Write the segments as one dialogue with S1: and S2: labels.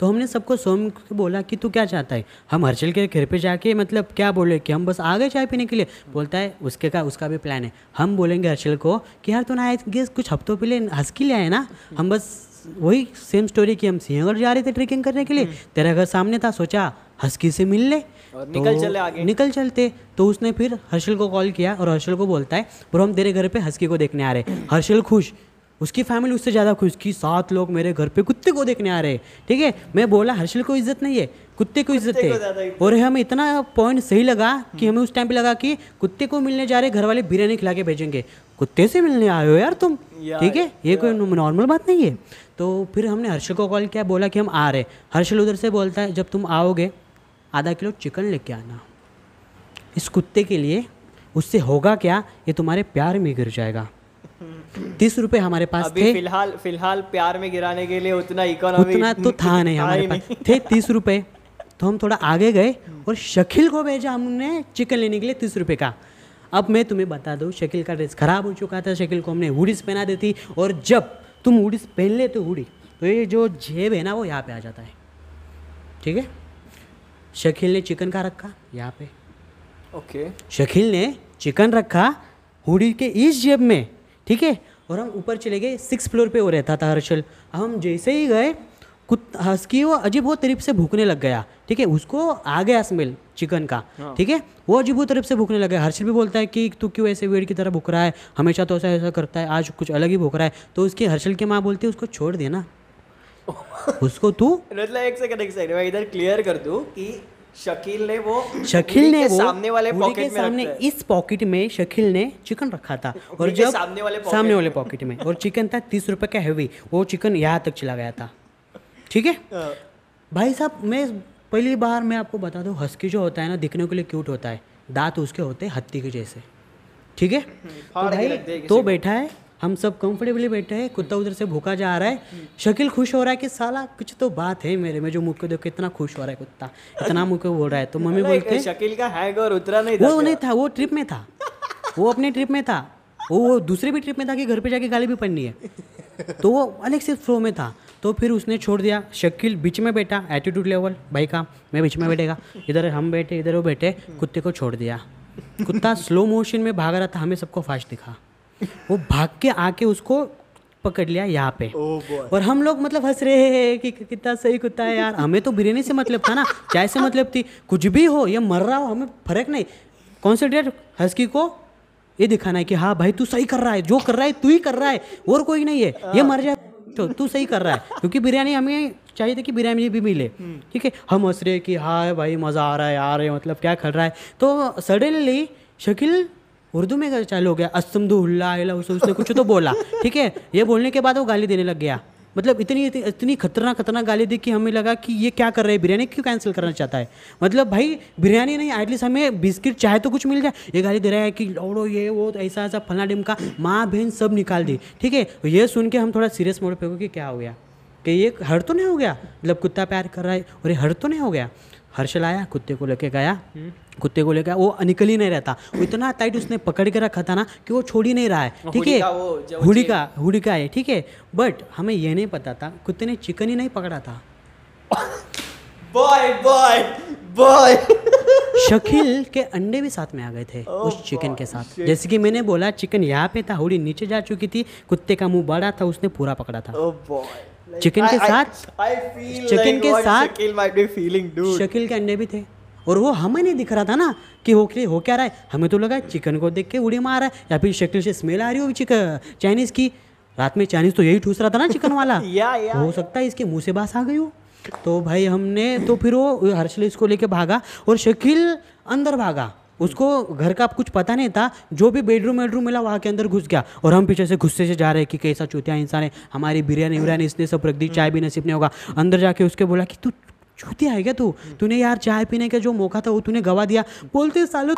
S1: तो हमने सबको सोम को बोला कि तू क्या चाहता है? हम हर्षल के घर पे जाके मतलब क्या बोले कि हम बस आ गए चाय पीने के लिए। बोलता है उसके का उसका भी प्लान है। हम बोलेंगे हर्षल को कि यार तूने आए गेस कुछ हफ्तों पहले हंस के लिए आए ना? हम बस वही सेम स्टोरी कि हम सिंहगढ़ जा रहे थे ट्रेकिंग करने के लिए। तेरा घर सामने था सोचा हस्की से मिल ले।
S2: और निकल चले आगे।
S1: निकल चलते। तो उसने फिर हर्षल को कॉल किया और हर्षल को बोलता है ब्रो हम तेरे घर पे हस्की को देखने आ रहे हैं। हर्षल खुश उसकी फैमिली उससे ज़्यादा खुश कि सात लोग मेरे घर पे कुत्ते को देखने आ रहे हैं। ठीक है? मैं बोला हर्षल को इज़्ज़त नहीं है? कुत्ते को इज़्ज़त है? और हमें इतना पॉइंट सही लगा कि हमें उस टाइम पे लगा कि कुत्ते को मिलने जा रहे घर वाले बिरयानी खिला के भेजेंगे। कुत्ते से मिलने आए हो यार तुम? ठीक है? ये कोई नॉर्मल बात नहीं है। तो फिर हमने हर्षल को कॉल किया बोला कि हम आ रहे हर्षल उधर से बोलता है जब तुम आओगे आधा किलो चिकन लेके आना। इस कुत्ते के लिए उससे होगा क्या? ये तुम्हारे प्यार में गिर जाएगा। तीस रुपए हमारे पास
S2: अभी
S1: थे।
S2: फ़िलहाल फ़िलहाल प्यार में गिराने के लिए उतना इकोनॉमी
S1: उतना तो था नहीं हमारे पास। थे तीस रुपए। तो हम थोड़ा आगे गए और शकील को भेजा हमने चिकन लेने के लिए तीस रुपए का। अब मैं तुम्हें बता दूँ शकील का ड्रेस खराब हो चुका था। शकील को हमने हुडीस पहना देती और जब तुम हुडीस पहन ले तो हुडी तो ये जो जेब है ना वो यहाँ पे आ जाता है। ठीक है? शकील ने चिकन का रखा यहाँ पे।
S2: ओके
S1: शकील ने चिकन रखा हुडी के इस जेब में। ठीक है? और हम ऊपर चले गए सिक्स फ्लोर पे वो रहता था हर्षल। अब हम जैसे ही गए कुत हंसकी वो अजीब वो तरीफ से भूखने लग गया। ठीक है उसको आ गया स्मेल चिकन का ठीक है वो अजीब वो तरीफ से भूखने लग गया। हर्षल भी बोलता है कि तू क्यों ऐसे वेड़ की तरह भूख रहा है? हमेशा तो ऐसा ऐसा करता है आज कुछ अलग ही भूख रहा है। तो उसकी हर्षल की माँ बोलती है उसको छोड़ देना। उसको तू
S2: मतलब एक सेकंड एक सेकंड मैं इधर क्लियर कर दूँ कि शकील ने वो
S1: शकील ने वो
S2: सामने वाले
S1: के
S2: पॉकेट में
S1: सामने इस पॉकेट में शकील ने चिकन रखा था। और जब
S2: सामने वाले
S1: सामने वाले पॉकेट में और चिकन था तीस रुपए का हैवी वो चिकन यहाँ तक चला गया था। ठीक है?
S2: हाँ।
S1: भाई साहब मैं पहली बार मैं आपको बता दूँ हस्की जो होता है ना दिखने के लिए क्यूट होता है। दांत उसके होते हैं हत्ती के जैसे। ठीक है? तो भाई तो बैठा है हम सब कंफर्टेबली बैठे हैं कुत्ता उधर से भूखा जा रहा है। शकील खुश हो रहा है कि साला कुछ तो बात है मेरे में जो को देख इतना खुश हो रहा है कुत्ता। इतना को बोल रहा है तो मम्मी बोलते
S2: एक शकील का हैंग और उतरा नहीं था
S1: वो नहीं था वो ट्रिप में था। वो अपने ट्रिप में था। वो वो दूसरे भी ट्रिप में था कि घर पे जाके गाली भी पड़नी है। तो वो अलग से फ्लो में था। तो फिर उसने छोड़ दिया। शकील बीच में बैठा एटीट्यूड लेवल भाई का मैं बीच में बैठेगा। इधर हम बैठे इधर वो बैठे कुत्ते को छोड़ दिया। कुत्ता स्लो मोशन में भाग रहा था हमें सबको फास्ट दिखा। वो भाग के आके उसको पकड़ लिया यहाँ पे। Oh और हम लोग मतलब हंस रहे हैं कि कितना सही कुत्ता है यार। हमें तो बिरयानी से मतलब था ना चाय से मतलब थी। कुछ भी हो या मर रहा हो हमें फ़र्क नहीं। कॉन्सेंट्रेट हस्की को ये दिखाना है कि हाँ भाई तू सही कर रहा है जो कर रहा है तू ही कर रहा है। और कोई नहीं है। ये मर जाए तो तू सही कर रहा है। क्योंकि बिरयानी हमें चाहिए थी कि बिरयानी भी मिले। ठीक है? हम हंस रहे हैं कि हाँ भाई मज़ा आ रहा है यार ये मतलब क्या कर रहा है। तो सडनली शकील उर्दू में चालू हो गया? असमदुल्ला उसने कुछ तो बोला। ठीक है? ये बोलने के बाद वो गाली देने लग गया। मतलब इतनी इतनी, खतरनाक खतरनाक गाली दी कि हमें लगा कि ये क्या कर रहा है? बिरयानी क्यों कैंसिल करना चाहता है? मतलब भाई बिरयानी नहीं एटलीस्ट हमें बिस्किट चाहे तो कुछ मिल जाए। ये गाली दे रहा है कि लौड़ो ये वो तो ऐसा ऐसा फला डिम का माँ बहन सब निकाल दी। ठीक है? ये सुन के हम थोड़ा सीरियस मोड पे हो कि क्या हो गया? कि ये हर तो नहीं हो गया? मतलब कुत्ता प्यार कर रहा है और ये हर तो नहीं हो गया? हर्षल आया कुत्ते को लेके गया। कुत्ते को लेकर वो निकल ही नहीं रहता। वो इतना टाइट उसने पकड़ के रखा था ना कि वो छोड़ ही नहीं रहा है। ठीक है? हुडी का हुडी का है ठीक है? बट हमें ये नहीं पता था कुत्ते ने चिकन ही नहीं पकड़ा था।
S2: बॉय बॉय बॉय
S1: शकील के अंडे भी साथ में आ गए थे oh उस चिकन के साथ। जैसे कि मैंने बोला चिकन यहाँ पे था हुडी नीचे जा चुकी थी कुत्ते का मुँह बड़ा था उसने पूरा पकड़ा था।
S2: बॉय
S1: चिकन के साथ चिकन के साथ
S2: शकील
S1: के अंडे भी थे। और वो हमें नहीं दिख रहा था ना कि हो के हो क्या रहा है। हमें तो लगा चिकन को देख के उड़ी मार रहा है या फिर शकील से स्मेल आ रही हो चिकन चाइनीज़ की। रात में चाइनीज़ तो यही ठूस रहा था ना चिकन वाला।
S2: या या
S1: हो सकता है इसके मुँह से बास आ गई हो। तो भाई हमने तो फिर वो हर्षल इसको लेके भागा और शकील अंदर भागा। उसको घर का कुछ पता नहीं था जो भी बेडरूम वेडरूम मिला वहाँ के अंदर घुस गया। और हम पीछे से गुस्से से जा रहे हैं कि कैसा चूतिया इंसान है हमारी बिरयानी विरयानी इसने सब रख दी चाय भी नसीब नहीं होगा। अंदर जाके उसके बोला कि तू चूतिया है क्या तू? तूने यार चाय पीने का जो मौका था वो तूने गवा दिया। बोलते सालो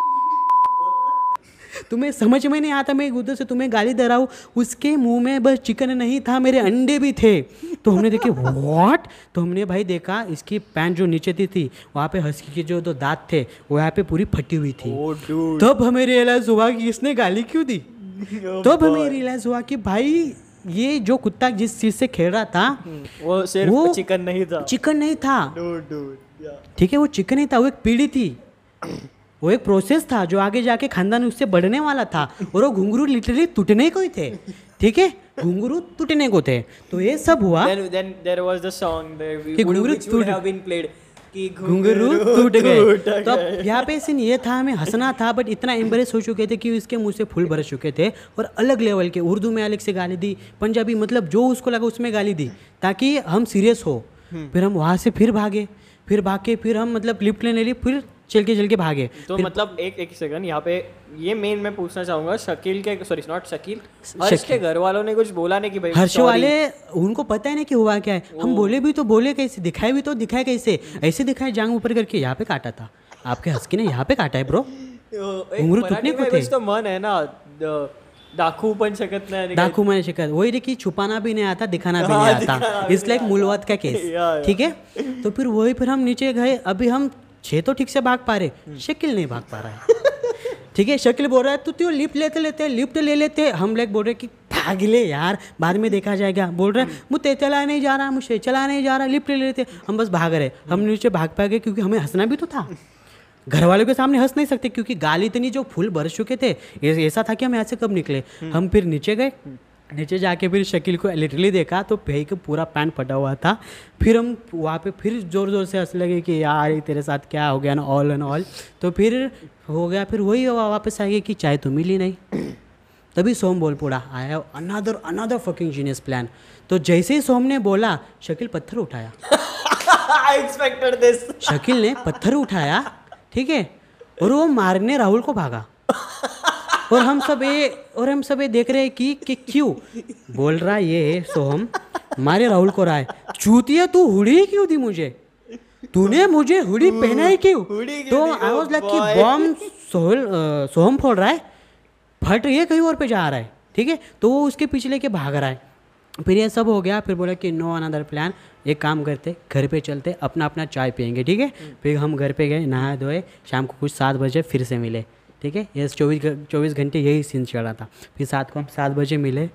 S1: तुम्हें समझ में नहीं आता मैं उधर से तुम्हें गाली दे रहा हूँ उसके मुँह में बस चिकन नहीं था मेरे अंडे भी थे। तो हमने देखे व्हाट तो हमने भाई देखा इसकी पैंट जो नीचे थी थी वहाँ पे हस्की के जो दो दांत थे वो यहाँ पे पूरी फटी हुई थी।
S2: ओ
S1: तब हमें रियलाइज़ हुआ कि इसने गाली क्यों दी? तब हमें रियलाइज़ हुआ कि भाई ये जो कुत्ता जिस चीज़ से खेल रहा था
S2: वो सिर्फ़
S1: वो-
S2: चिकन नहीं था।
S1: चिकन नहीं था. ठीक है वो चिकन नहीं था वो एक पीढ़ी थी। वो एक प्रोसेस था जो आगे जाके खानदान उससे बढ़ने वाला था और वो घुंघरू लिटरली टूटने को ही थे। ठीक है? घुंघरू टूटने को थे। तो ये सब हुआ
S2: Then then
S1: घुंघरू टूट-
S2: कि
S1: घुंघरू गए। तो अब यहाँ पे सीन ये था हमें हंसना था बट इतना एम्बरेस हो चुके थे कि इसके मुँह से फूल बरस चुके थे और अलग लेवल के उर्दू में अलग से गाली दी पंजाबी मतलब जो उसको लगा उसमें गाली दी ताकि हम सीरियस हो। फिर हम वहाँ से फिर भागे फिर भाग के फिर हम मतलब लिफ्ट लेने लिए फिर चल के चल के भागे।
S2: तो मतलब एक एक सेकंड यहाँ पे ये मेन मैं पूछना चाहूँगा शकील के सॉरी नॉट शकील हर्ष के घर वालों ने कुछ बोला नहीं कि भाई
S1: हर्ष वाले उनको पता है ना कि हुआ क्या है। हम बोले भी तो बोले कैसे दिखाए भी तो दिखाए कैसे। ऐसे दिखाए जांग ऊपर करके यहाँ पे काटा था। आपके हस्की ने यहाँ पे काटा है ब्रो घुंगरू
S2: मराठी
S1: को थे.
S2: तो मन है ना दाखवू पण शकत नाही
S1: डाकू मैंने शिकायत वही देखिए छुपाना भी नहीं आता दिखाना भी
S2: हाँ,
S1: नहीं आता
S2: भी
S1: इस लाइक मूलवाद का केस। ठीक है? तो फिर वही फिर हम नीचे गए। अभी हम छः तो ठीक से भाग पा रहे, शकील नहीं भाग पा रहा है। ठीक है, शकील बोल रहा है, तू तो लिफ्ट लेते लेते, लिफ्ट ले लेते। हम लोग बोल रहे कि भाग ले यार, बाद में देखा जाएगा। बोल रहे हैं मुझे चला नहीं जा रहा मुझे चला नहीं जा रहा, लिफ्ट ले लेते। हम बस भाग रहे हम नीचे भाग पा गए क्योंकि हमें हंसना भी तो था। घर वालों के सामने हंस नहीं सकते क्योंकि गाली इतनी जो फूल बरस चुके थे ऐसा था कि हम ऐसे कब निकले। हम फिर नीचे गए। नीचे जाके फिर शकील को लिटरली देखा तो भाई का पूरा पैन फटा हुआ था। फिर हम वहाँ पे फिर ज़ोर ज़ोर से हंस लगे कि यार ये तेरे साथ क्या हो गया ना ऑल एंड ऑल तो फिर हो गया फिर वही हुआ वापस आ गया कि चाय तो मिली नहीं। तभी सोम बोल पड़ा I have another another fucking genius plan तो जैसे ही सोम ने बोला शकील पत्थर उठाया।
S2: I expected this.
S1: शकील ने पत्थर उठाया ठीक है और वो मारने राहुल को भागा। और हम सब ये और हम सब ये देख रहे हैं कि कि क्यों? बोल रहा है ये सोहम मारे राहुल को रहा है चूतिया तू हुडी क्यों दी मुझे? तूने मुझे हुडी पहनाई क्यों?
S2: क्यों
S1: तो? आई वाज लाइक कि. बॉम्ब सोहल सोहम फोड़ रहा है फट ये कहीं और पे जा रहा है ठीक है? तो वो उसके पीछे लेके भाग रहा है। फिर ये सब हो गया फिर बोला कि नो अनदर प्लान एक काम करते घर पे चलते अपना अपना चाय पियेंगे ठीक है? फिर हम घर पे गए नहा धोए शाम को कुछ सात बजे फिर से मिले। ठीक है? ये चौबीस चौबीस घंटे यही सीन चल रहा था। फिर सात को हम सात बजे मिले।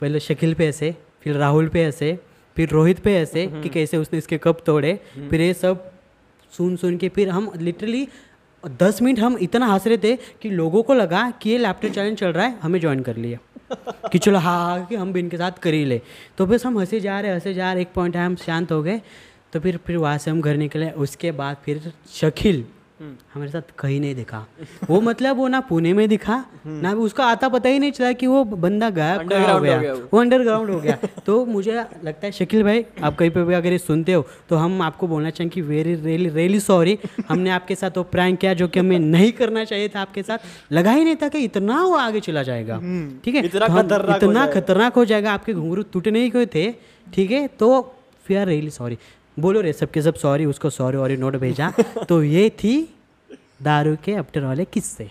S1: पहले शकील पे ऐसे फिर राहुल पे ऐसे फिर रोहित पे ऐसे कि कैसे उसने इसके कप तोड़े। फिर ये सब सुन सुन के फिर हम लिटरली दस मिनट हम इतना हंस रहे थे कि लोगों को लगा कि ये लैपटॉप चैलेंज चल रहा है हमें ज्वाइन कर लिया। कि चलो हाँ हाँ कि हम भी इनके साथ कर ही ले। तो बस हम हंसे जा रहे हंसे जा रहे एक पॉइंट है हम शांत हो गए। तो फिर फिर वहाँ से हम घर निकले उसके बाद फिर शकील हमारे साथ कहीं नहीं दिखा। वो मतलब वो ना पुणे में दिखा ना भी उसका आता पता ही नहीं चला कि वो बंदा गायब हो गया।
S2: गया वो।
S1: अंडरग्राउंड हो गया। तो मुझे लगता है शकील भाई आप कहीं पे भी अगर ये सुनते हो तो हम आपको बोलना चाहें कि वेरी रियली रियली सॉरी हमने आपके साथ वो प्रैंक किया जो कि हमें नहीं करना चाहिए था आपके साथ। लगा ही नहीं था कि इतना वो आगे चला जाएगा। ठीक है?
S2: इतना
S1: तो
S2: खतरनाक हो जाएगा।
S1: खतरनाक हो जाएगा आपके घुंघरू टूटने ही कोई थे? ठीक है? तो वी आर रियली सॉरी बोलो रे सबके सब सॉरी उसको सॉरी और नोट भेजा। तो ये थी दारू के अफ्टर वाले किस्से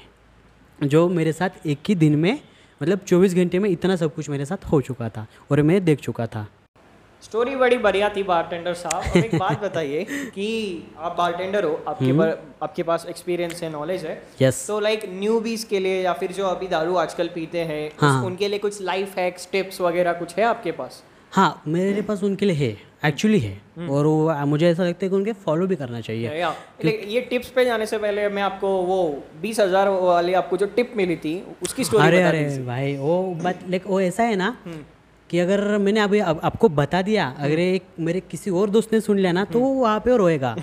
S1: जो मेरे साथ एक ही दिन में मतलब 24 घंटे में इतना सब कुछ मेरे साथ हो चुका था और मैं देख चुका था।
S2: स्टोरी बड़ी बढ़िया थी बारटेंडर साहब। एक बात बताइए कि आप बारटेंडर हो आपके
S1: हम्म।
S2: पर आपके पास एक्सपीरियंस है नॉलेज है।
S1: यस
S2: तो लाइक न्यूबीज के लिए या फिर जो अभी दारू आजकल पीते हैं
S1: हाँ।
S2: उनके लिए कुछ लाइफ हैक्स टिप्स वगैरह कुछ है आपके पास?
S1: हाँ मेरे पास उनके लिए है। एक्चुअली है। और वो मुझे ऐसा लगता है कि उनके फॉलो भी करना चाहिए।
S2: या टिप्स पे जाने से पहले मैं आपको वो बीस हज़ार वाली आपको जो टिप मिली थी उसकी स्टोरी
S1: अरे अरे भाई वो बट लाइक वो ऐसा है ना कि अगर मैंने अभी अब आपको बता दिया अगर एक मेरे किसी और दोस्त ने सुन लिया ना तो वो वहाँ पे रोएगा।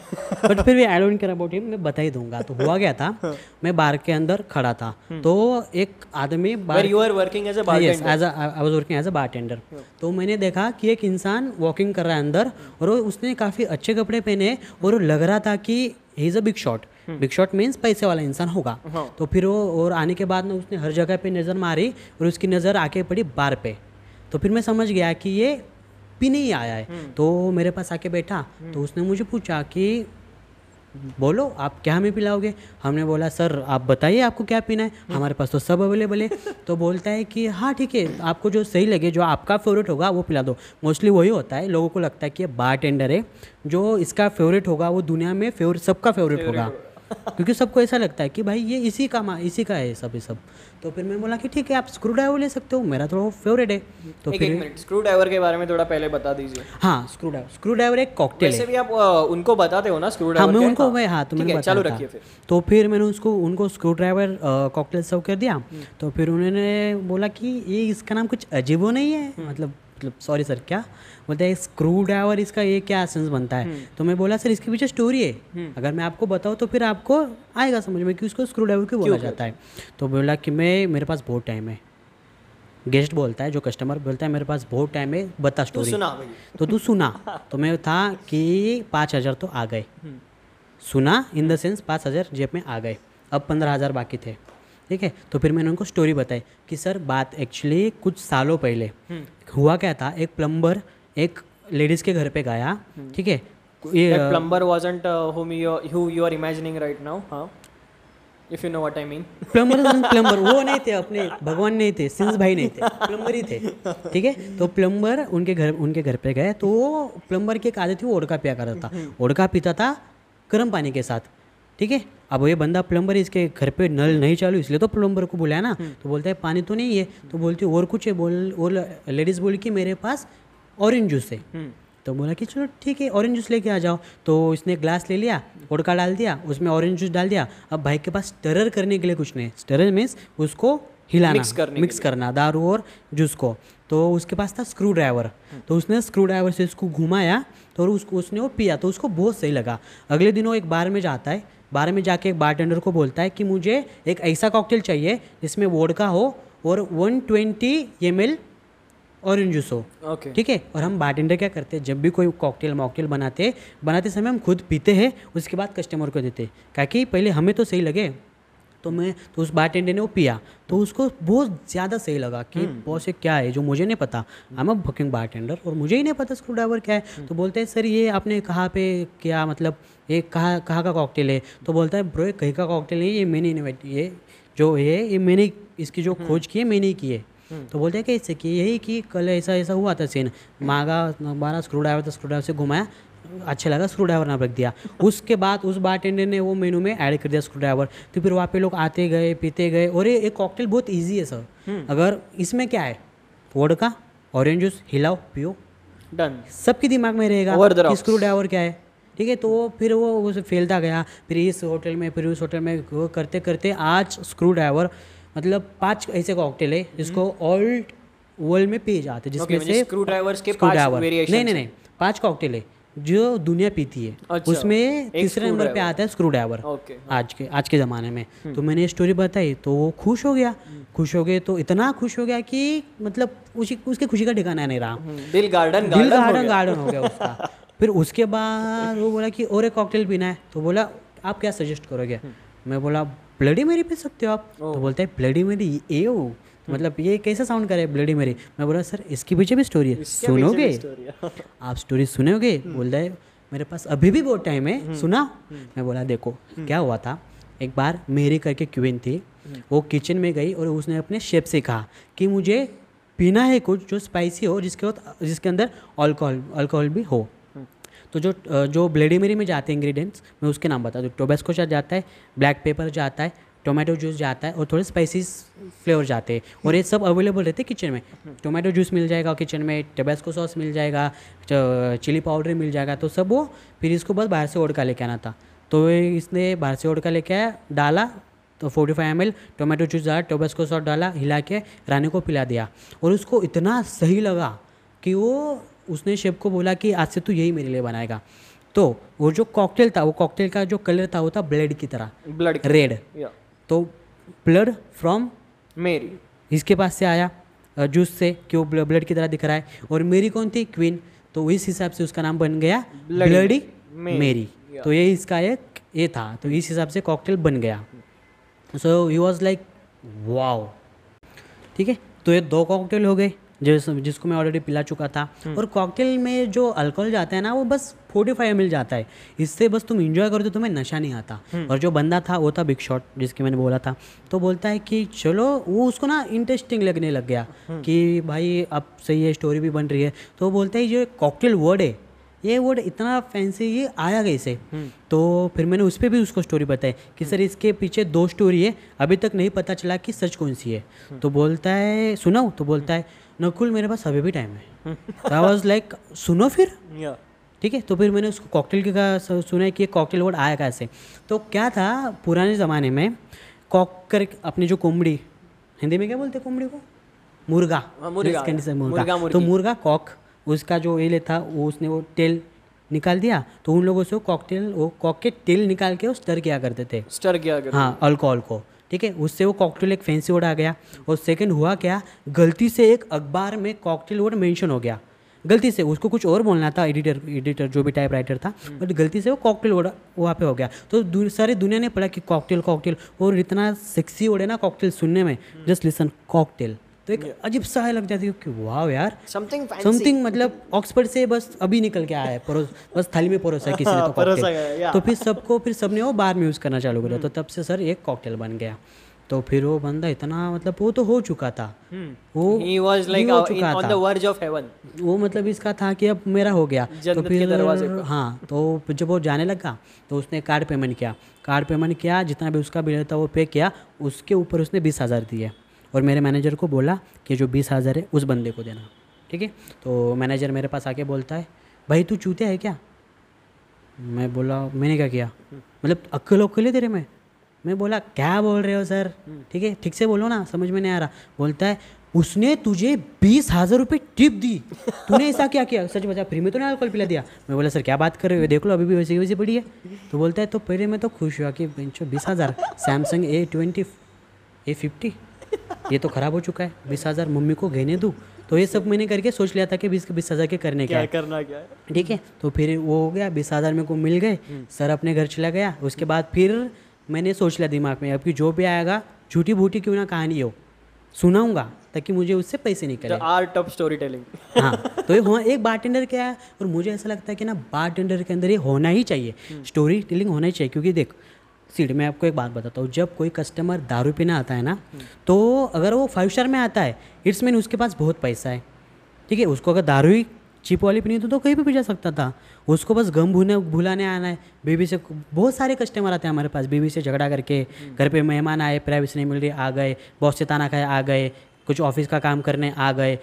S1: बट फिर भी I don't care about him मैं बता ही दूँगा। तो हुआ गया था? मैं बार के अंदर खड़ा था। तो एक आदमी bar. As I was working as a bartender तो मैंने देखा कि एक इंसान वॉकिंग कर रहा है अंदर और उसने काफ़ी अच्छे कपड़े पहने और लग रहा था कि he is a big shot big shot means पैसे वाला इंसान होगा। तो फिर वो और आने के बाद में उसने हर जगह पे नज़र मारी और उसकी नज़र आके पड़ी बार पे। तो फिर मैं समझ गया कि ये पीने ही आया है। तो मेरे पास आके बैठा तो उसने मुझे पूछा कि बोलो आप क्या हमें पिलाओगे? हमने बोला सर आप बताइए आपको क्या पीना है? हमारे पास तो सब अवेलेबल है। तो बोलता है कि हाँ ठीक है आपको जो सही लगे जो आपका फेवरेट होगा वो पिला दो। मोस्टली वही होता है लोगों को लगता है कि ये बार टेंडर है। जो इसका फेवरेट होगा वो दुनिया में फेवरेट सबका फेवरेट होगा। क्योंकि सबको ऐसा लगता है कि भाई ये इसी का मा- इसी का है सब ये सब। तो फिर मैं बोला कि ठीक है आप स्क्रू ड्राइवर ले सकते हो मेरा तो फेवरेट है। तो
S2: एक
S1: फिर
S2: एक मिनट स्क्रू ड्राइवर के बारे में थोड़ा पहले बता दीजिए।
S1: हाँ स्क्रू ड्राइवर स्क्रू ड्राइवर एक कॉकटेल
S2: वैसे
S1: है।
S2: भी आप उनको बताते हो ना स्क्रू
S1: हाँ
S2: ड्राइवर
S1: मैं उनको मैं हाँ तो मैंने
S2: चालू रखिए फिर।
S1: तो फिर मैंने उसको उनको स्क्रू ड्राइवर कॉकटेल सर्व कर दिया। तो फिर उन्होंने बोला कि ये इसका नाम कुछ अजीबो नहीं है मतलब मतलब सॉरी सर क्या? बोलते हैं स्क्रू ड्राइवर इसका ये क्या सेंस बनता है? तो मैं बोला सर इसके पीछे स्टोरी है। अगर मैं आपको बताऊँ तो फिर आपको आएगा समझ में कि उसको स्क्रू ड्राइवर क्यों बोला जाता है। तो बोला कि मैं मेरे पास बहुत टाइम है। गेस्ट बोलता है जो कस्टमर बोलता है मेरे पास बहुत टाइम है बता स्टोरी
S2: सुना
S1: तो तू सुना। तो मैं था कि पाँच हज़ार तो आ गए। सुना इन द सेंस पाँच हज़ार जेब में आ गए। अब पंद्रह हज़ार बाकी थे। ठीक है? तो फिर मैंने उनको स्टोरी बताई कि सर बात एक्चुअली कुछ सालों पहले हुआ क्या था? एक प्लम्बर एक लेडीज़ के घर पे गया ठीक है? ये
S2: wasn't uh, whom you who you are imagining right now huh? If you know what i
S1: plumber plumber वो नहीं थे अपने भगवान नहीं थे सिंस भाई नहीं थे प्लम्बर ही थे ठीक है? तो प्लम्बर उनके घर उनके घर पे गए तो प्लम्बर की एक आदत थी वो ओडका पिया करता था। ओडका पीता था गर्म पानी के साथ। ठीक है? अब ये बंदा प्लम्बर इसके घर पे नल नहीं चालू इसलिए तो प्लम्बर को बुलाया ना। तो बोलता है पानी तो नहीं है। तो बोलती और कुछ है? बोल और लेडीज़ बोली कि मेरे पास ऑरेंज जूस है। तो बोला कि चलो ठीक है ऑरेंज जूस लेके आ जाओ। तो इसने ग्लास ले लिया उड़का डाल दिया उसमें ऑरेंज जूस डाल दिया। अब भाई के पास स्टरर करने के लिए कुछ नहीं स्टरर मीन्स उसको हिलाना
S2: Mix करने
S1: मिक्स करना दारू और जूस को। तो उसके पास था स्क्रू ड्राइवर तो उसने स्क्रू ड्राइवर से उसको घुमाया तो उसको उसने वो पिया तो उसको बहुत सही लगा। अगले दिन वो एक बार में जाता है बार में जाके एक बारटेंडर को बोलता है कि मुझे एक ऐसा कॉकटेल चाहिए जिसमें वोडका हो और 120 twenty M L orange juice हो।
S2: Okay.
S1: ठीक है? और हम बारटेंडर क्या करते हैं? जब भी कोई कॉकटेल मॉकटेल बनाते बनाते समय हम खुद पीते हैं उसके बाद कस्टमर को देते ताकि पहले हमें तो सही लगे तो मैं तो उस बारटेंडर ने वो पिया तो उसको बहुत ज़्यादा सही लगा कि बॉस ये क्या है? जो मुझे नहीं पता। I am a booking bartender और मुझे ही नहीं पता स्क्रू ड्राइवर क्या है। तो बोलते हैं सर ये आपने कहाँ पे क्या मतलब ये कहाँ कहाँ का कॉकटेल है? तो बोलता है ब्रो ये कहीं का कॉकटेल है ये मैंने इन्वेंट ये जो है ये मैंने इसकी जो खोज की है मैंने ही की है। तो बोलते हैं कैसे कि यही कि कल ऐसा ऐसा हुआ था सीन मांगा मारा स्क्रू ड्राइवर था स्क्रू ड्राइवर से घुमाया अच्छा लगा स्क्रू ड्राइवर नाम रख दिया। उसके बाद उस बारटेंडर ने वो मेनू में ऐड कर दिया स्क्रू ड्राइवर तो फिर वहाँ पे लोग आते गए पीते गए और ये एक कॉकटेल बहुत ईजी है सर अगर इसमें क्या है? वोडका ऑरेंज जूस हिलाओ पियो।
S2: डन
S1: सबके दिमाग में रहेगा कि. स्क्रू ड्राइवर क्या है। ठीक है तो वो फिर वो उसे फैलता गया। फिर इस होटल में फिर उस होटल में वो करते करते आज स्क्रू ड्राइवर मतलब पाँच ऐसे कॉकटेल है जिसको ओल्ड वर्ल्ड में पिए जाते हैं जिसमें से
S2: screw drivers के
S1: driver-
S2: variations
S1: नहीं नहीं नहीं पाँच कॉकटेल है जो दुनिया पीती है।
S2: अच्छा,
S1: उसमें तीसरे नंबर पे आता है स्क्रू ड्राइवर आज के आज के ज़माने में। तो मैंने स्टोरी बताई तो वो खुश हो गया। खुश हो गए तो इतना खुश हो गया कि मतलब उसी उसकी खुशी का ठिकाना नहीं रहा।
S2: दिल गार्डन
S1: दिल
S2: गार्डन
S1: गार्डन गार्डन हो गया उसका। फिर उसके बाद वो बोला कि और एक कॉकटेल पीना है। तो बोला आप क्या सजेस्ट करोगे? मैं बोला ब्लडी मेरी पी सकते हो आप? तो बोलते हैं ब्लडी मेरी ए हो मतलब ये कैसा साउंड करे ब्लडी मेरी? मैं बोला सर इसके पीछे भी स्टोरी है। सुनोगे? आप स्टोरी सुनोगे? बोलता है मेरे पास अभी भी बहुत टाइम है सुना? मैं बोला देखो क्या हुआ था? एक बार मेरी करके क्वीन थी वो किचन में गई और उसने अपने शेफ से कहा कि मुझे पीना है कुछ जो स्पाइसी हो जिसके जिसके अंदर अल्कोहल अल्कोहल भी हो। तो जो जो ब्लेडी मेरी में जाते हैं इंग्रेडिएंट्स मैं उसके नाम बता दूँ टोबेस्को चाट जाता है ब्लैक पेपर जाता है टोमेटो जूस जाता है और थोड़े स्पाइसी फ्लेवर जाते हैं। और ये सब अवेलेबल रहते हैं किचन में। टोमेटो जूस मिल जाएगा किचन में टोबेस्को सॉस मिल जाएगा चिली पाउडर मिल जाएगा तो सब वो फिर इसको बस बाहर से ओढ़ का लेके आना था। तो इसने बाहर से ओढ़ का लेके आया डाला तो 45 five M L tomato juice डाला टोबेस्को सॉस डाला हिला के रानी को पिला दिया। और उसको इतना सही लगा कि वो उसने शेफ को बोला कि आज से तू यही मेरे लिए बनाएगा। तो वो जो कॉकटेल था वो कॉकटेल का जो कलर था वो था ब्लड की तरह।
S2: ब्लड
S1: रेड तो ब्लड फ्रॉम
S2: मेरी
S1: इसके पास से आया जूस से कि वो ब्लड की तरह दिख रहा है। और मेरी कौन थी? क्वीन तो इस हिसाब से उसका नाम बन गया ब्लडी. मेरी तो ये इसका एक ये था। तो इस हिसाब से कॉकटेल बन गया। So he was like wow ठीक है? तो ये दो कॉकटेल हो गए। जिस जिसको मैं ऑलरेडी पिला चुका था। और कॉकटेल में जो अल्कोहल जाता है ना वो बस 45 फाइव एम जाता है। इससे बस तुम इंजॉय करो तो तुम्हें नशा नहीं आता। और जो बंदा था वो था बिग शॉट जिसके मैंने बोला था। तो बोलता है कि चलो वो उसको ना इंटरेस्टिंग लगने लग गया कि भाई अब सही है स्टोरी भी बन रही है। तो बोलता है जो कॉकटेल वर्ड है। ये वर्ड इतना फैंसी ये आया कैसे तो फिर मैंने उस पर भी उसको स्टोरी बताई कि सर इसके पीछे दो स्टोरी है अभी तक नहीं पता चला कि सच कौन सी है। तो बोलता है सुनाओ? तो बोलता है नकुल मेरे पास अभी भी टाइम है। आई वॉज़ लाइक सुनो फिर। ठीक है? तो फिर मैंने उसको कॉकटेल का सुना है कि कॉकटेल वर्ड आया कैसे तो क्या था पुराने ज़माने में कॉक कर अपनी जो कोमड़ी हिंदी में क्या बोलते हैं कोमड़ी को? मुर्गा।
S2: हाँ, मुर्गा, मुर्गा।
S1: मुर्गी। तो मुर्गा कॉक उसका जो ये था वो उसने वो टेल निकाल दिया तो उन लोगों से कॉकटेल वो कॉक के टेल निकाल के वो स्टर किया करते थे।
S2: स्टर किया कर
S1: हाँ अल्कोहल को ठीक है? उससे वो कॉकटेल एक फैंसी वर्ड आ गया और सेकंड हुआ क्या? गलती से एक अखबार में कॉकटेल वर्ड मेंशन हो गया। गलती से उसको कुछ और बोलना था एडिटर एडिटर जो भी टाइप राइटर था बट गलती से वो कॉकटेल वर्ड वहाँ पे हो गया। तो दु, सारी दुनिया ने पढ़ा कि कॉकटेल कॉकटेल और इतना सेक्सी वर्ड है ना कॉकटेल सुनने में जस्ट लिसन कॉकटेल तो एक अजीब सा लग जाती है कि वाह यार।
S2: समथिंग
S1: समथिंग मतलब ऑक्सफर्ड से बस अभी निकल के आया है परोस बस थाली में परोसा है किसी ने तो
S2: परोसा गया,
S1: तो फिर सबको फिर सबने वो बार में यूज़ करना चालू करा तो तब से सर एक कॉकटेल बन गया। तो फिर वो बंदा इतना मतलब वो तो हो चुका था। वो
S2: ही वाज लाइक
S1: हो चुका
S2: ऑन द
S1: था।
S2: वर्ज ऑफ़ हेवन
S1: वो मतलब इसका था कि अब मेरा हो गया। तो फिर हाँ तो जब वो जाने लगा तो उसने कार्ड पेमेंट किया। कार्ड पेमेंट किया जितना भी उसका बिल था वो पे किया। उसके ऊपर उसने बीस हज़ार दिए। और मेरे मैनेजर को बोला कि जो बीस हज़ार है, उस बंदे को देना। ठीक है? तो मैनेजर मेरे पास आके बोलता है, भाई, तू चूते है क्या? मैं बोला, मैंने क्या किया? मतलब अक्ल उक्ल है तेरे में? मैं बोला, क्या बोल रहे हो, सर? ठीक है? ठीक से बोलो ना, समझ में नहीं आ रहा। बोलता है, उसने तुझे बीस हज़ार रुपये टिप दी। तूने ऐसा क्या किया? सच बता, फ्री में तो नहीं अल्कोहल पिला दिया। मैं बोला, सर, क्या बात कर रहे हो? देख लो, अभी भी वैसे वैसी पड़ी है। तो बोलता है तो पहले मैं तो खुश हुआ कि बीस हज़ार Samsung A twenty A fifty ये तो ख़राब हो चुका है। बीस हज़ार मम्मी को गहने दूँ? तो ये सब मैंने करके सोच लिया था कि बीस बीस हज़ार के करने क्या
S2: क्या करना क्या है?
S1: ठीक है तो फिर वो हो गया बीस हज़ार मेरे को मिल गए। सर अपने घर चला गया। उसके बाद फिर मैंने सोच लिया दिमाग में अब कि जो भी आएगा झूठी बूटी क्यों ना कहानी हो? सुनाऊँगा ताकि मुझे उससे पैसे निकले।
S2: आर्ट ऑफ़ स्टोरी टेलिंग
S1: हाँ तो ये हुआ एक बारटेंडर क्या है और मुझे ऐसा लगता है कि ना बार टेंडर के अंदर ये होना ही चाहिए। स्टोरी टेलिंग होना ही चाहिए क्योंकि देख सीट मैं आपको एक बात बताता हूँ। जब कोई कस्टमर दारू पीना आता है ना तो अगर वो फाइव स्टार में आता है इट्स मीन उसके पास बहुत पैसा है। ठीक है उसको अगर दारू ही चिप वाली पीनी तो, तो कहीं भी जा सकता था। उसको बस गम भूने भुलाने आना है। बीबी से बहुत सारे कस्टमर आते हैं हमारे पास। बीबी से झगड़ा करके घर पे मेहमान आए प्राइवेसी नहीं मिल रही आ गए। बॉस से ताना खाए आ गए। कुछ ऑफ़िस का काम करने आ गए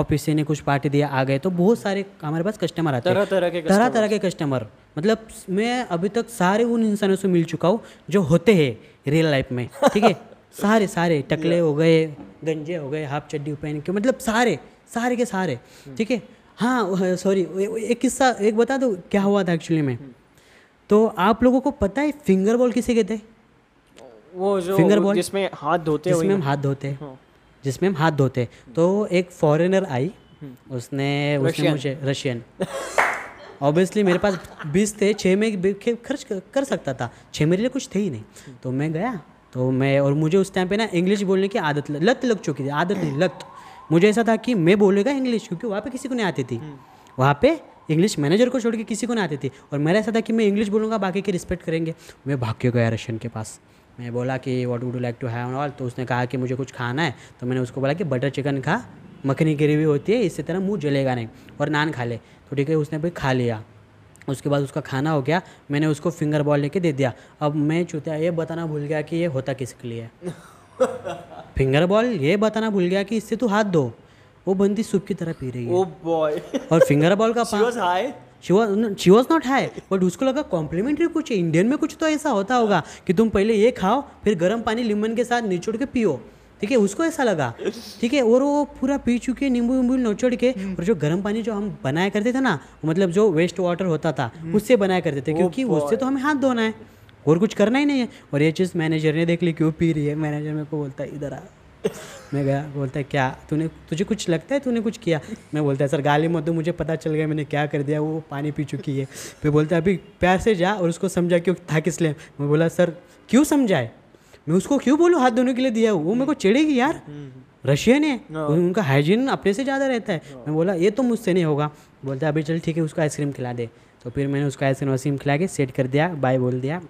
S1: ऑफ़िस से ने कुछ पार्टी दिया आ गए तो बहुत सारे हमारे पास कस्टमर आते हैं।
S2: तरह तरह के
S1: तरह तरह के कस्टमर मतलब मैं अभी तक सारे उन इंसानों से मिल चुका हूँ जो होते हैं रियल लाइफ में ठीक है? सारे सारे टकले हो गए गंजे हो गए हाफ़ चड्डी पहन के मतलब सारे सारे के सारे ठीक है? हाँ सॉरी एक किस्सा एक बता दो क्या हुआ था एक्चुअली में? तो आप लोगों को पता है फिंगर बॉल किसे कहते हैं?
S2: वो जो
S1: Finger ball?
S2: जिसमें हाथ धोते हैं
S1: जिसमें हम हाथ धोते हैं।
S2: हाँ।
S1: जिसमें हम हाथ धोते तो एक फॉरेनर आई। उसने उसने मुझे रशियन ऑब्वियसली मेरे पास बीस थे छः में खर्च कर, सकता था। छः मेरे लिए कुछ थे ही नहीं। तो मैं गया। तो मैं और मुझे उस टाइम पे ना इंग्लिश बोलने की आदत लत लग चुकी थी। आदत नहीं लत। मुझे ऐसा था कि मैं बोलेगा इंग्लिश क्योंकि वहाँ पे किसी को नहीं आती थी। वहाँ पे इंग्लिश मैनेजर को छोड़ के किसी को नहीं आती थी। और मेरा ऐसा था कि मैं इंग्लिश बोलूँगा बाकी के रिस्पेक्ट करेंगे। मैं भाग के गया रशियन के पास। मैं बोला कि what would you like to have all तो उसने कहा कि मुझे कुछ खाना है। तो मैंने उसको बोला कि बटर चिकन खा मखनी ग्रेवी होती है इससे तरह मुँह जलेगा नहीं और नान खा ले। तो ठीक है उसने भी खा लिया। उसके बाद उसका खाना हो गया। मैंने उसको फिंगर बॉल लेके दे दिया। अब मैं चूतिया ये बताना भूल गया कि ये होता किसके लिए? फिंगर बॉल ये बताना भूल गया कि इससे तू हाथ धो। वो बंदी सूप की तरह पी रही है।
S2: ओ बॉय
S1: और फिंगर बॉल का
S2: she was
S1: she was not high but उसको लगा कॉम्प्लीमेंट्री कुछ है इंडियन में कुछ तो ऐसा होता होगा कि तुम पहले ये खाओ फिर गर्म पानी लेमन के साथ निचोड़ के पियो। ठीक है उसको ऐसा लगा। ठीक है और वो पूरा पी चुके नींबू वींबू निचोड़ के और जो गर्म पानी जो हम बनाया करते थे ना मतलब जो वेस्ट वाटर होता था उससे बनाया करते थे क्योंकि उससे तो हमें हाथ धोना है और कुछ करना ही नहीं है। और ये चीज़ मैनेजर ने देख ली क्यों पी रही है? मैनेजर मेरे को बोलता है इधर आ। मैं गया बोलता है क्या? तूने तुझे कुछ लगता है तूने कुछ किया? मैं बोलता है सर गाली मत दो मुझे पता चल गया मैंने क्या कर दिया वो पानी पी चुकी है। फिर बोलता है अभी प्यार से जा और उसको समझा क्यों था किस लिए? मैं बोला सर क्यों समझाए? मैं उसको क्यों बोलूँ हाथ धोने के लिए दिया वो मेरे को चिड़ेगी यार। रशियन है। उनका हाइजीन अपने से ज़्यादा रहता है। मैं बोला ये तो मुझसे नहीं होगा। बोलता अभी चल ठीक है उसको आइसक्रीम खिला दे। तो फिर मैंने उसको आइसक्रीम वाइसक्रीम खिला के सेट कर दिया बाय बोल दिया।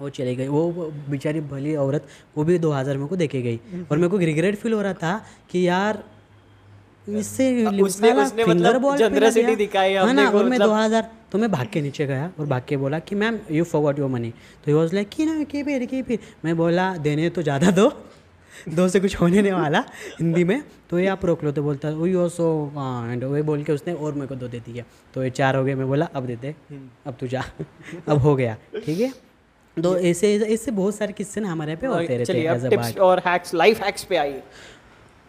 S1: वो चले गई। वो बेचारी भली औरत वो भी दो हज़ार मेरे को देके गई। और मेरे को रिग्रेट फील हो रहा था कि यार इससे
S2: उसने- उसने मतलब
S1: दिया।
S2: दिखाई
S1: हाँ ना और मैं
S2: मतलब-
S1: दो हज़ार तो मैं भाग के नीचे गया और भाग के बोला कि ma'am you forward your money तो ही वॉज़ लाइक कि ना की फिर की फिर मैं बोला देने तो ज़्यादा दो। दो से कुछ होने नहीं वाला हिंदी में। तो ये आप रोक लो तो बोलता वही ऑसो एंड वही बोल के उसने और मेरे को दो दे दिया। तो ये चार हो गए मैं बोला अब दे दे अब तू जा अब हो गया ठीक है? तो ऐसे ऐसे बहुत सारे किस्से ना हमारे पे होते रहते हैं
S2: टिप्स और हैक्स लाइफ हैक्स पे आइए।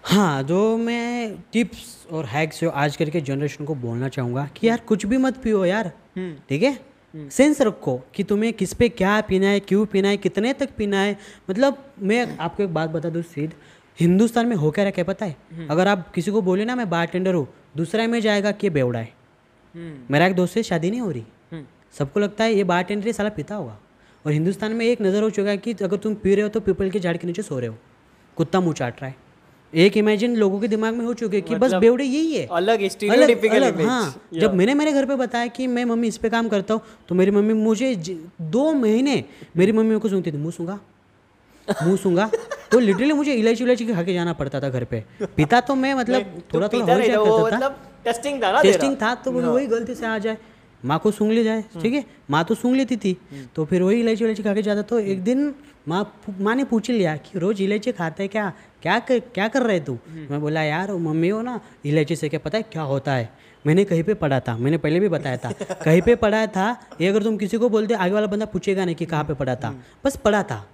S1: हाँ जो मैं टिप्स और हैक्स जो आज कल के जनरेशन को बोलना चाहूँगा कि यार कुछ भी मत पियो यार ठीक है? सेंस रखो कि तुम्हें किस पे क्या पीना है क्यों पीना है कितने तक पीना है। मतलब मैं आपको एक बात बता दूँ सीध हिंदुस्तान में हो क्या रखा है पता है? अगर आप किसी को बोले ना मैं बार टेंडर हूँ दूसरा में जाएगा कि बेवड़ा है। मेरा एक दोस्त से शादी नहीं हो रही। सबको लगता है ये बार टेंडर साला पीता होगा। और हिंदुस्तान में एक नज़र हो चुका है कि अगर तुम पी रहे हो तो पीपल के झाड़ के नीचे सो रहे हो। कुत्ता मुँह चाट रहा है। एक इमेजिन लोगों के दिमाग में हो चुके हैं कि बस बेवड़े यही है।
S2: अलग
S1: अलग अलग
S2: इमेज
S1: हाँ जब मैंने मेरे घर पे बताया कि मैं मम्मी इस पे काम करता हूँ तो मेरी मम्मी मुझे दो महीने मेरी मम्मी को सुनती थी मुँह सूँगा मुँह सूँगा तो लिटरली मुझे इलायची इलायची खा के जाना पड़ता था घर पे। पिता तो मैं मतलब थोड़ा थोड़ा हो जाया करता था।
S2: मतलब टेस्टिंग था
S1: टेस्टिंग तो वही गलती से आ जाए। माँ को सूंघ ले जाए ठीक है? माँ तो सूंघ लेती थी। तो फिर वही इलायची इलायची खा के जाता तो एक दिन माँ माँ ने पूछ लिया कि रोज इलायची खाते है क्या? क्या कर, क्या कर रहे तू? मैं बोला यार मम्मी हो ना इलायची से क्या पता है क्या होता है? मैंने कहीं पे पढ़ा था। मैंने पहले भी बताया था। कहीं पे पढ़ा था ये अगर तुम किसी को बोलते आगे वाला बंदा पूछेगा नहीं कि कहाँ पे पढ़ा था। बस पढ़ा था।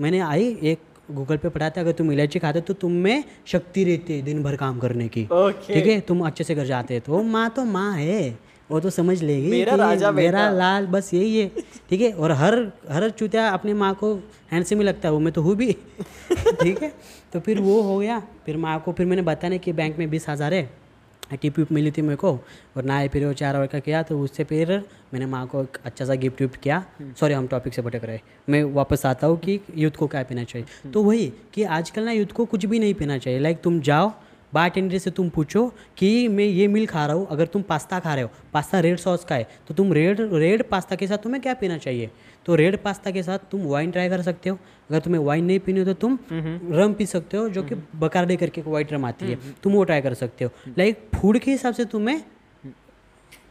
S1: मैंने आई एक गूगल पे पढ़ा था अगर तुम इलायची खाते तो तुम में शक्ति रहती है दिन भर काम करने की। ठीक है? तुम अच्छे से घर जाते हैं। तो माँ तो माँ है। वो तो समझ लेगी
S2: मेरा राजा
S1: मेरा लाल बस यही है। ठीक है? और हर हर चूतिया अपनी माँ को हैंडसम ही लगता है वो मैं तो हूँ भी। ठीक है? तो फिर वो हो गया। फिर माँ को फिर मैंने बताया कि बैंक में बीस हज़ार है। टिप विप मिली थी मेरे को। और ना फिर वो चार और का किया तो उससे फिर मैंने माँ को एक अच्छा सा गिफ्ट विफ्ट किया। सॉरी हम टॉपिक से भटक रहे मैं वापस आता हूँ कि यूथ को क्या पीना चाहिए? तो वही कि आजकल ना यूथ को कुछ भी नहीं पीना चाहिए। लाइक तुम जाओ बार टेंडर से तुम पूछो कि मैं ये मील खा रहा हूँ अगर तुम पास्ता खा रहे हो पास्ता रेड सॉस का है तो तुम रेड रेड पास्ता के साथ तुम्हें क्या पीना चाहिए? तो रेड पास्ता के साथ तुम वाइन ट्राई कर सकते हो अगर तुम्हें वाइन नहीं पीनी हो तो तुम रम पी सकते हो जो कि बकारडे करके वाइट रम आती है तुम वो ट्राई कर सकते हो। लाइक फ़ूड के हिसाब से तुम्हें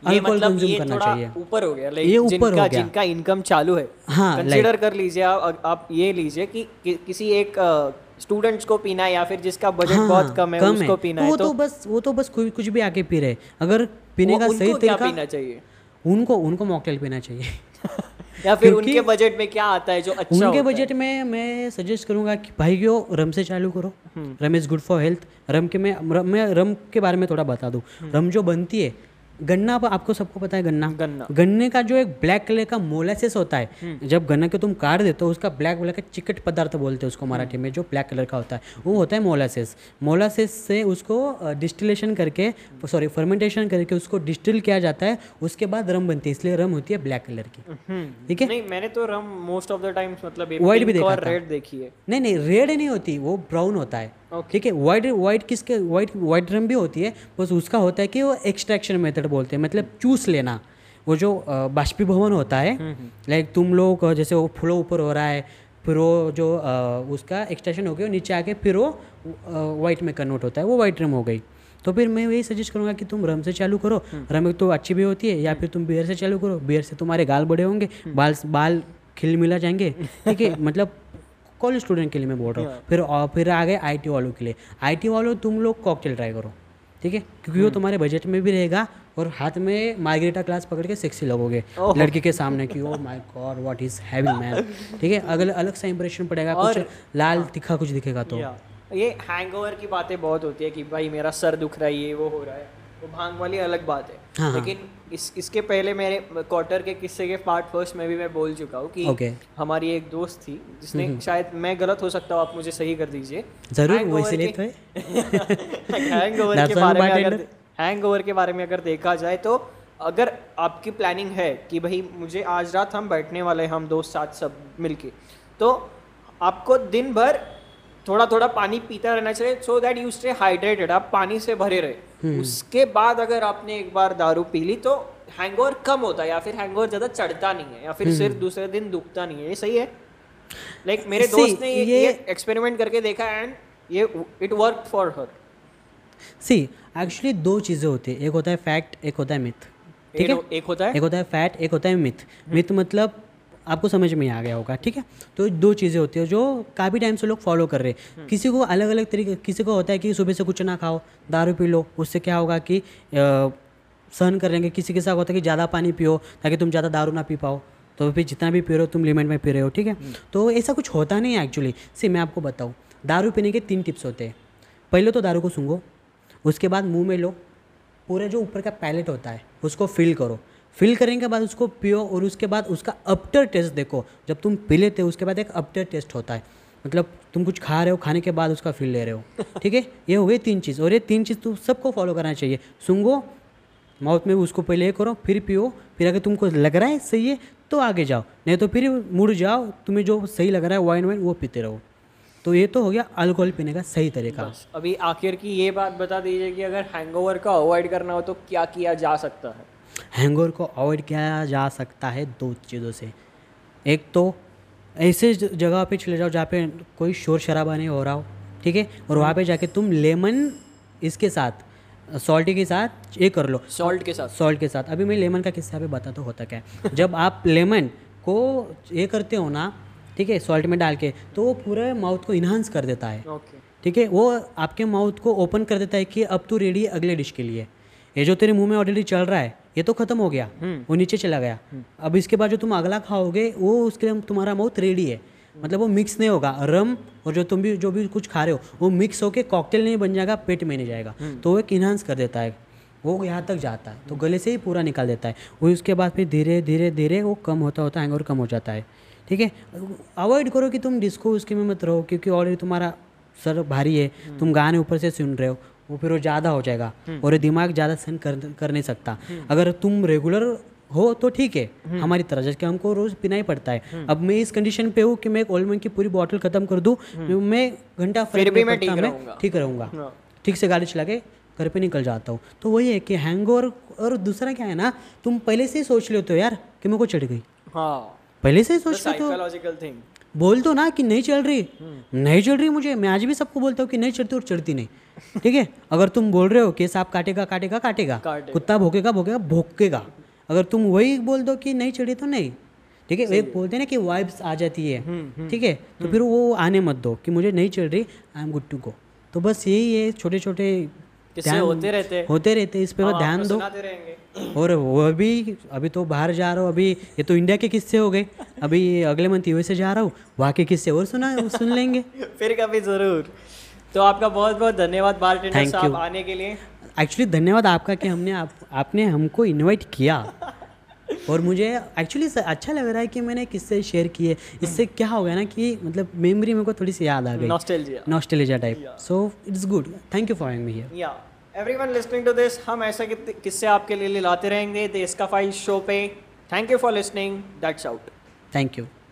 S2: ये मतलब ये
S1: करना चाहिए।
S2: ऊपर हो गया
S1: ये ऊपर
S2: जिनका
S1: हो गया।
S2: जिनका इनकम चालू है
S1: हाँ,
S2: कंसीडर कर लीजिए आप आप ये लीजिए कि, कि किसी एक स्टूडेंट्स को पीना है या फिर जिसका बजट हाँ, बहुत कम है कम उसको है। पीना
S1: तो
S2: है तो
S1: तो बस वो तो बस कुछ कुछ भी आके पी रहे। अगर पीने का सही
S2: उनको क्या
S1: तरीका
S2: पीना चाहिए?
S1: उनको उनको मॉकटेल पीना चाहिए।
S2: या फिर उनके बजट में क्या आता है जो अच्छा
S1: उनके बजट में मैं सजेस्ट करूँगा कि भाई क्यों रम से चालू करो। Rum is good for health rum के मैं रम, मैं रम के बारे में थोड़ा बता दूँ। रम जो बनती है गन्ना आप- आपको सबको पता है गन्ना।
S2: गन्ना।
S1: गन्ने का जो एक ब्लैक कलर का मोलासेस होता है जब गन्ना को तुम काट देते हो उसका ब्लैक ब्लैक का चिकट पदार्थ बोलते हैं उसको मराठी में जो ब्लैक कलर का होता है। वो होता है मोलासेस मोलासेस से उसको डिस्टिलेशन करके सॉरी फर्मेंटेशन करके उसको डिस्टिल किया जाता है उसके बाद रम बनती है इसलिए रम होती है ब्लैक कलर की। ठीक है?
S2: नहीं मैंने तो rum most of the times मतलब
S1: White भी देखा
S2: रेड देखी है।
S1: नहीं नहीं रेड नहीं होती वो ब्राउन होता है. ठीक है वाइट वाइट किसके वाइट वाइट रम भी होती है बस उसका होता है कि वो एक्सट्रैक्शन मेथड बोलते हैं मतलब चूस लेना। वो जो बाष्पीभवन होता है लाइक तुम लोग जैसे वो फ्लो ऊपर हो रहा है फिर वो जो उसका एक्सट्रैक्शन हो गया नीचे आके फिर वो वाइट में कन्वर्ट होता है वो वाइट रम हो गई। तो फिर मैं यही सजेस्ट करूँगा कि तुम रम से चालू करो। रम एक तो अच्छी भी होती है या फिर तुम बियर से चालू करो। बियर से तुम्हारे गाल बड़े होंगे बाल बाल खिल मिला जाएँगे ठीक है? मतलब कॉलेज स्टूडेंट के लिए मैं बोल रहा हूँ। फिर फिर आ गए आईटी वालों के लिए। आईटी वालों तुम लोग कॉकटेल ट्राई करो ठीक है? क्योंकि वो तुम्हारे बजट में भी रहेगा और हाथ में मार्गरेटा क्लास पकड़ के सेक्सी लगोगे। लड़की के सामने कि ओ my god what is having man ठीक है? अगल अलग सा इंप्रेशन पड़ेगा कुछ लाल तिखा कुछ दिखेगा तो।
S2: ये हैंगओवर की बातें बहुत होती है कि भाई मेरा सर दुख रहा है ये वो हो रहा है। वो भाँग वाली अलग बात है।
S1: हाँ, हाँ।
S2: लेकिन इस इसके पहले मेरे क्वार्टर के किस्से के पार्ट फ़र्स्ट में भी मैं बोल चुका हूँ कि
S1: Okay.
S2: हमारी एक दोस्त थी जिसने शायद मैं गलत हो सकता हूँ आप मुझे सही कर दीजिए।
S1: ज़रूर वो
S2: Hangover
S1: तो
S2: हैंगओवर के बारे में अगर हैंगओवर के बारे में अगर देखा जाए तो अगर आपकी प्लानिंग है कि भाई मुझे आज रात हम बैठने वाले हैं हम दोस्त साथ सब मिलके तो आपको दिन भर थोड़ा थोड़ा पानी पीता रहना चाहिए so that you stay hydrated आप पानी से भरे रहे। उसके बाद अगर आपने एक बार दारू पी ली तो हैंगओवर कम होता है या फिर हैंगओवर ज़्यादा चढ़ता नहीं है या फिर सिर्फ़ दूसरे दिन दुखता नहीं है ये सही है? लाइक मेरे दोस्त ने ये, एक्सपेरिमेंट करके देखा एंड ये it work for her
S1: see actually दो चीज़ें होती है एक होता है फैक्ट एक होता है मिथ ठीक है?
S2: एक होता है?
S1: एक होता है फैट एक होता है मिथ मिथ मतलब आपको समझ में आ गया होगा ठीक है? तो दो चीज़ें होती है जो काफ़ी टाइम से लोग फॉलो कर रहे हैं। किसी को अलग अलग तरीके किसी को होता है कि सुबह से कुछ ना खाओ दारू पी लो उससे क्या होगा कि सहन कर लेंगे किसी के साथ होता है कि ज़्यादा पानी पियो ताकि तुम ज़्यादा दारू ना पी पाओ। तो फिर जितना भी पी रहे हो तुम लिमिट में पी रहे हो ठीक है? तो ऐसा कुछ होता नहीं है एक्चुअली सी मैं आपको बताऊँ दारू पीने के तीन टिप्स होते हैं। पहले तो दारू को सूंघो उसके बाद मुँह में लो पूरे जो ऊपर का पैलेट होता है उसको फिल करो। फिल करने के बाद उसको पियो और उसके बाद उसका अपटर टेस्ट देखो। जब तुम पी लेते हो उसके बाद एक अपटर टेस्ट होता है। मतलब तुम कुछ खा रहे हो खाने के बाद उसका फील ले रहे हो। ठीक है? ये हो गई तीन चीज़। और ये तीन चीज़ तुम सबको फॉलो करना चाहिए। सूंघो माउथ में उसको पहले ये करो फिर पियो। फिर अगर तुमको लग रहा है सही है तो आगे जाओ। नहीं तो फिर मुड़ जाओ तुम्हें जो सही लग रहा है वाइन वाइन वो पीते रहो। तो ये तो हो गया अल्कोहल पीने का सही तरीका।
S2: अभी आखिर की ये बात बता दीजिए कि अगर हैंगओवर का अवॉइड करना हो तो क्या किया जा सकता है?
S1: हैंगओवर को अवॉइड किया जा सकता है दो चीज़ों से। एक तो ऐसे जगह पे चले जाओ जहाँ पे कोई शोर शराबा नहीं हो रहा हो ठीक है? और वहाँ पे जाके तुम लेमन इसके साथ सॉल्टी के साथ ये कर लो।
S2: सॉल्ट के साथ।
S1: सॉल्ट के साथ। अभी मैं लेमन का किस्सा भी बता तो होता क्या है? जब आप लेमन को ये करते हो ना ठीक है सॉल्ट में डाल के तो वो पूरे माउथ को इन्हांस कर देता है। ठीक है? वो आपके माउथ को ओपन कर देता है कि अब तू रेडी है अगले डिश के लिए। ये जो तेरे मुँह में ऑलरेडी चल रहा है ये तो खत्म हो गया। वो नीचे चला गया। अब इसके बाद जो तुम अगला खाओगे वो उसके लिए तुम्हारा माउथ रेडी है। मतलब वो मिक्स नहीं होगा। रम और जो तुम भी जो भी कुछ खा रहे हो वो मिक्स होके कॉकटेल नहीं बन जाएगा पेट में नहीं जाएगा। तो वो एक इन्हांस कर देता है। वो यहाँ तक जाता है। तो गले से ही पूरा निकाल देता है। वो उसके बाद फिर धीरे धीरे धीरे वो कम होता होता हैंगओवर कम हो जाता है। ठीक है? अवॉइड करो कि तुम डिस्को उसके में मत रहो क्योंकि ऑलरेडी तुम्हारा सर भारी है। तुम गाने ऊपर से सुन रहे हो। वो फिर वो ज़्यादा हो जाएगा और ये दिमाग ज़्यादा सहन कर कर नहीं सकता। अगर तुम रेगुलर हो तो ठीक है हमारी तरह जैसे हमको रोज़ पीना ही पड़ता है। अब मैं इस कंडीशन पे हूँ कि मैं एक ओल्ड की पूरी बॉटल खत्म कर दूँ मैं घंटा
S2: फिर भी मैं ठीक रहूँगा।
S1: ठीक
S2: हाँ।
S1: ठीक से गाड़ी चला के घर पे निकल जाता हूँ। तो वही है कि हैंगओवर और दूसरा क्या है ना तुम पहले से ही सोच लेते हो यार कि मेरे को चढ़ गई।
S2: हाँ।
S1: पहले से ही सोच लेते हो। बोल दो ना कि नहीं चल रही। नहीं चल रही मुझे। मैं आज भी सबको बोलता हूँ कि नहीं चढ़ती और चढ़ती नहीं। ठीक है? अगर तुम बोल रहे हो कि सांप काटेगा काटेगा काटेगा। कुत्ता भोकेगा भोकेगा भोकेगा। अगर तुम वही बोल दो कि नहीं चढ़ी तो नहीं। ठीक है? एक बोलते हैं ना कि वाइब्स आ जाती है। ठीक है? तो फिर वो आने मत दो कि मुझे नहीं चल रही I am good to go तो बस यही है छोटे छोटे
S2: किस्से होते रहते?
S1: होते रहते इस पे
S2: हम
S1: ध्यान दो। और वो अभी अभी तो बाहर जा रहा हूँ अभी ये तो इंडिया के किस्से हो गए। अभी अगले मंथ यूएसए जा रहा हूँ वहाँ के किस्से और सुना सुन लेंगे।
S2: फिर कभी ज़रूर। तो आपका बहुत बहुत धन्यवाद
S1: बाल
S2: थैंक
S1: यू
S2: आने के लिए।
S1: एक्चुअली धन्यवाद आपका कि हमने आप आपने हमको इनवाइट किया। और मुझे एक्चुअली अच्छा लग रहा है कि मैंने किससे शेयर किए। इससे क्या हो गया ना कि मतलब मेमोरी मेरे को थोड़ी सी याद आ गई।
S2: Nostalgia
S1: nostalgia type so it's good thank you for having me here
S2: या एवरीवन लिसनिंग टू दिस हम ऐसे किससे आपके लिए लाते रहेंगे देश का फ़ाइल शो पे। Thank you for listening that's out
S1: thank you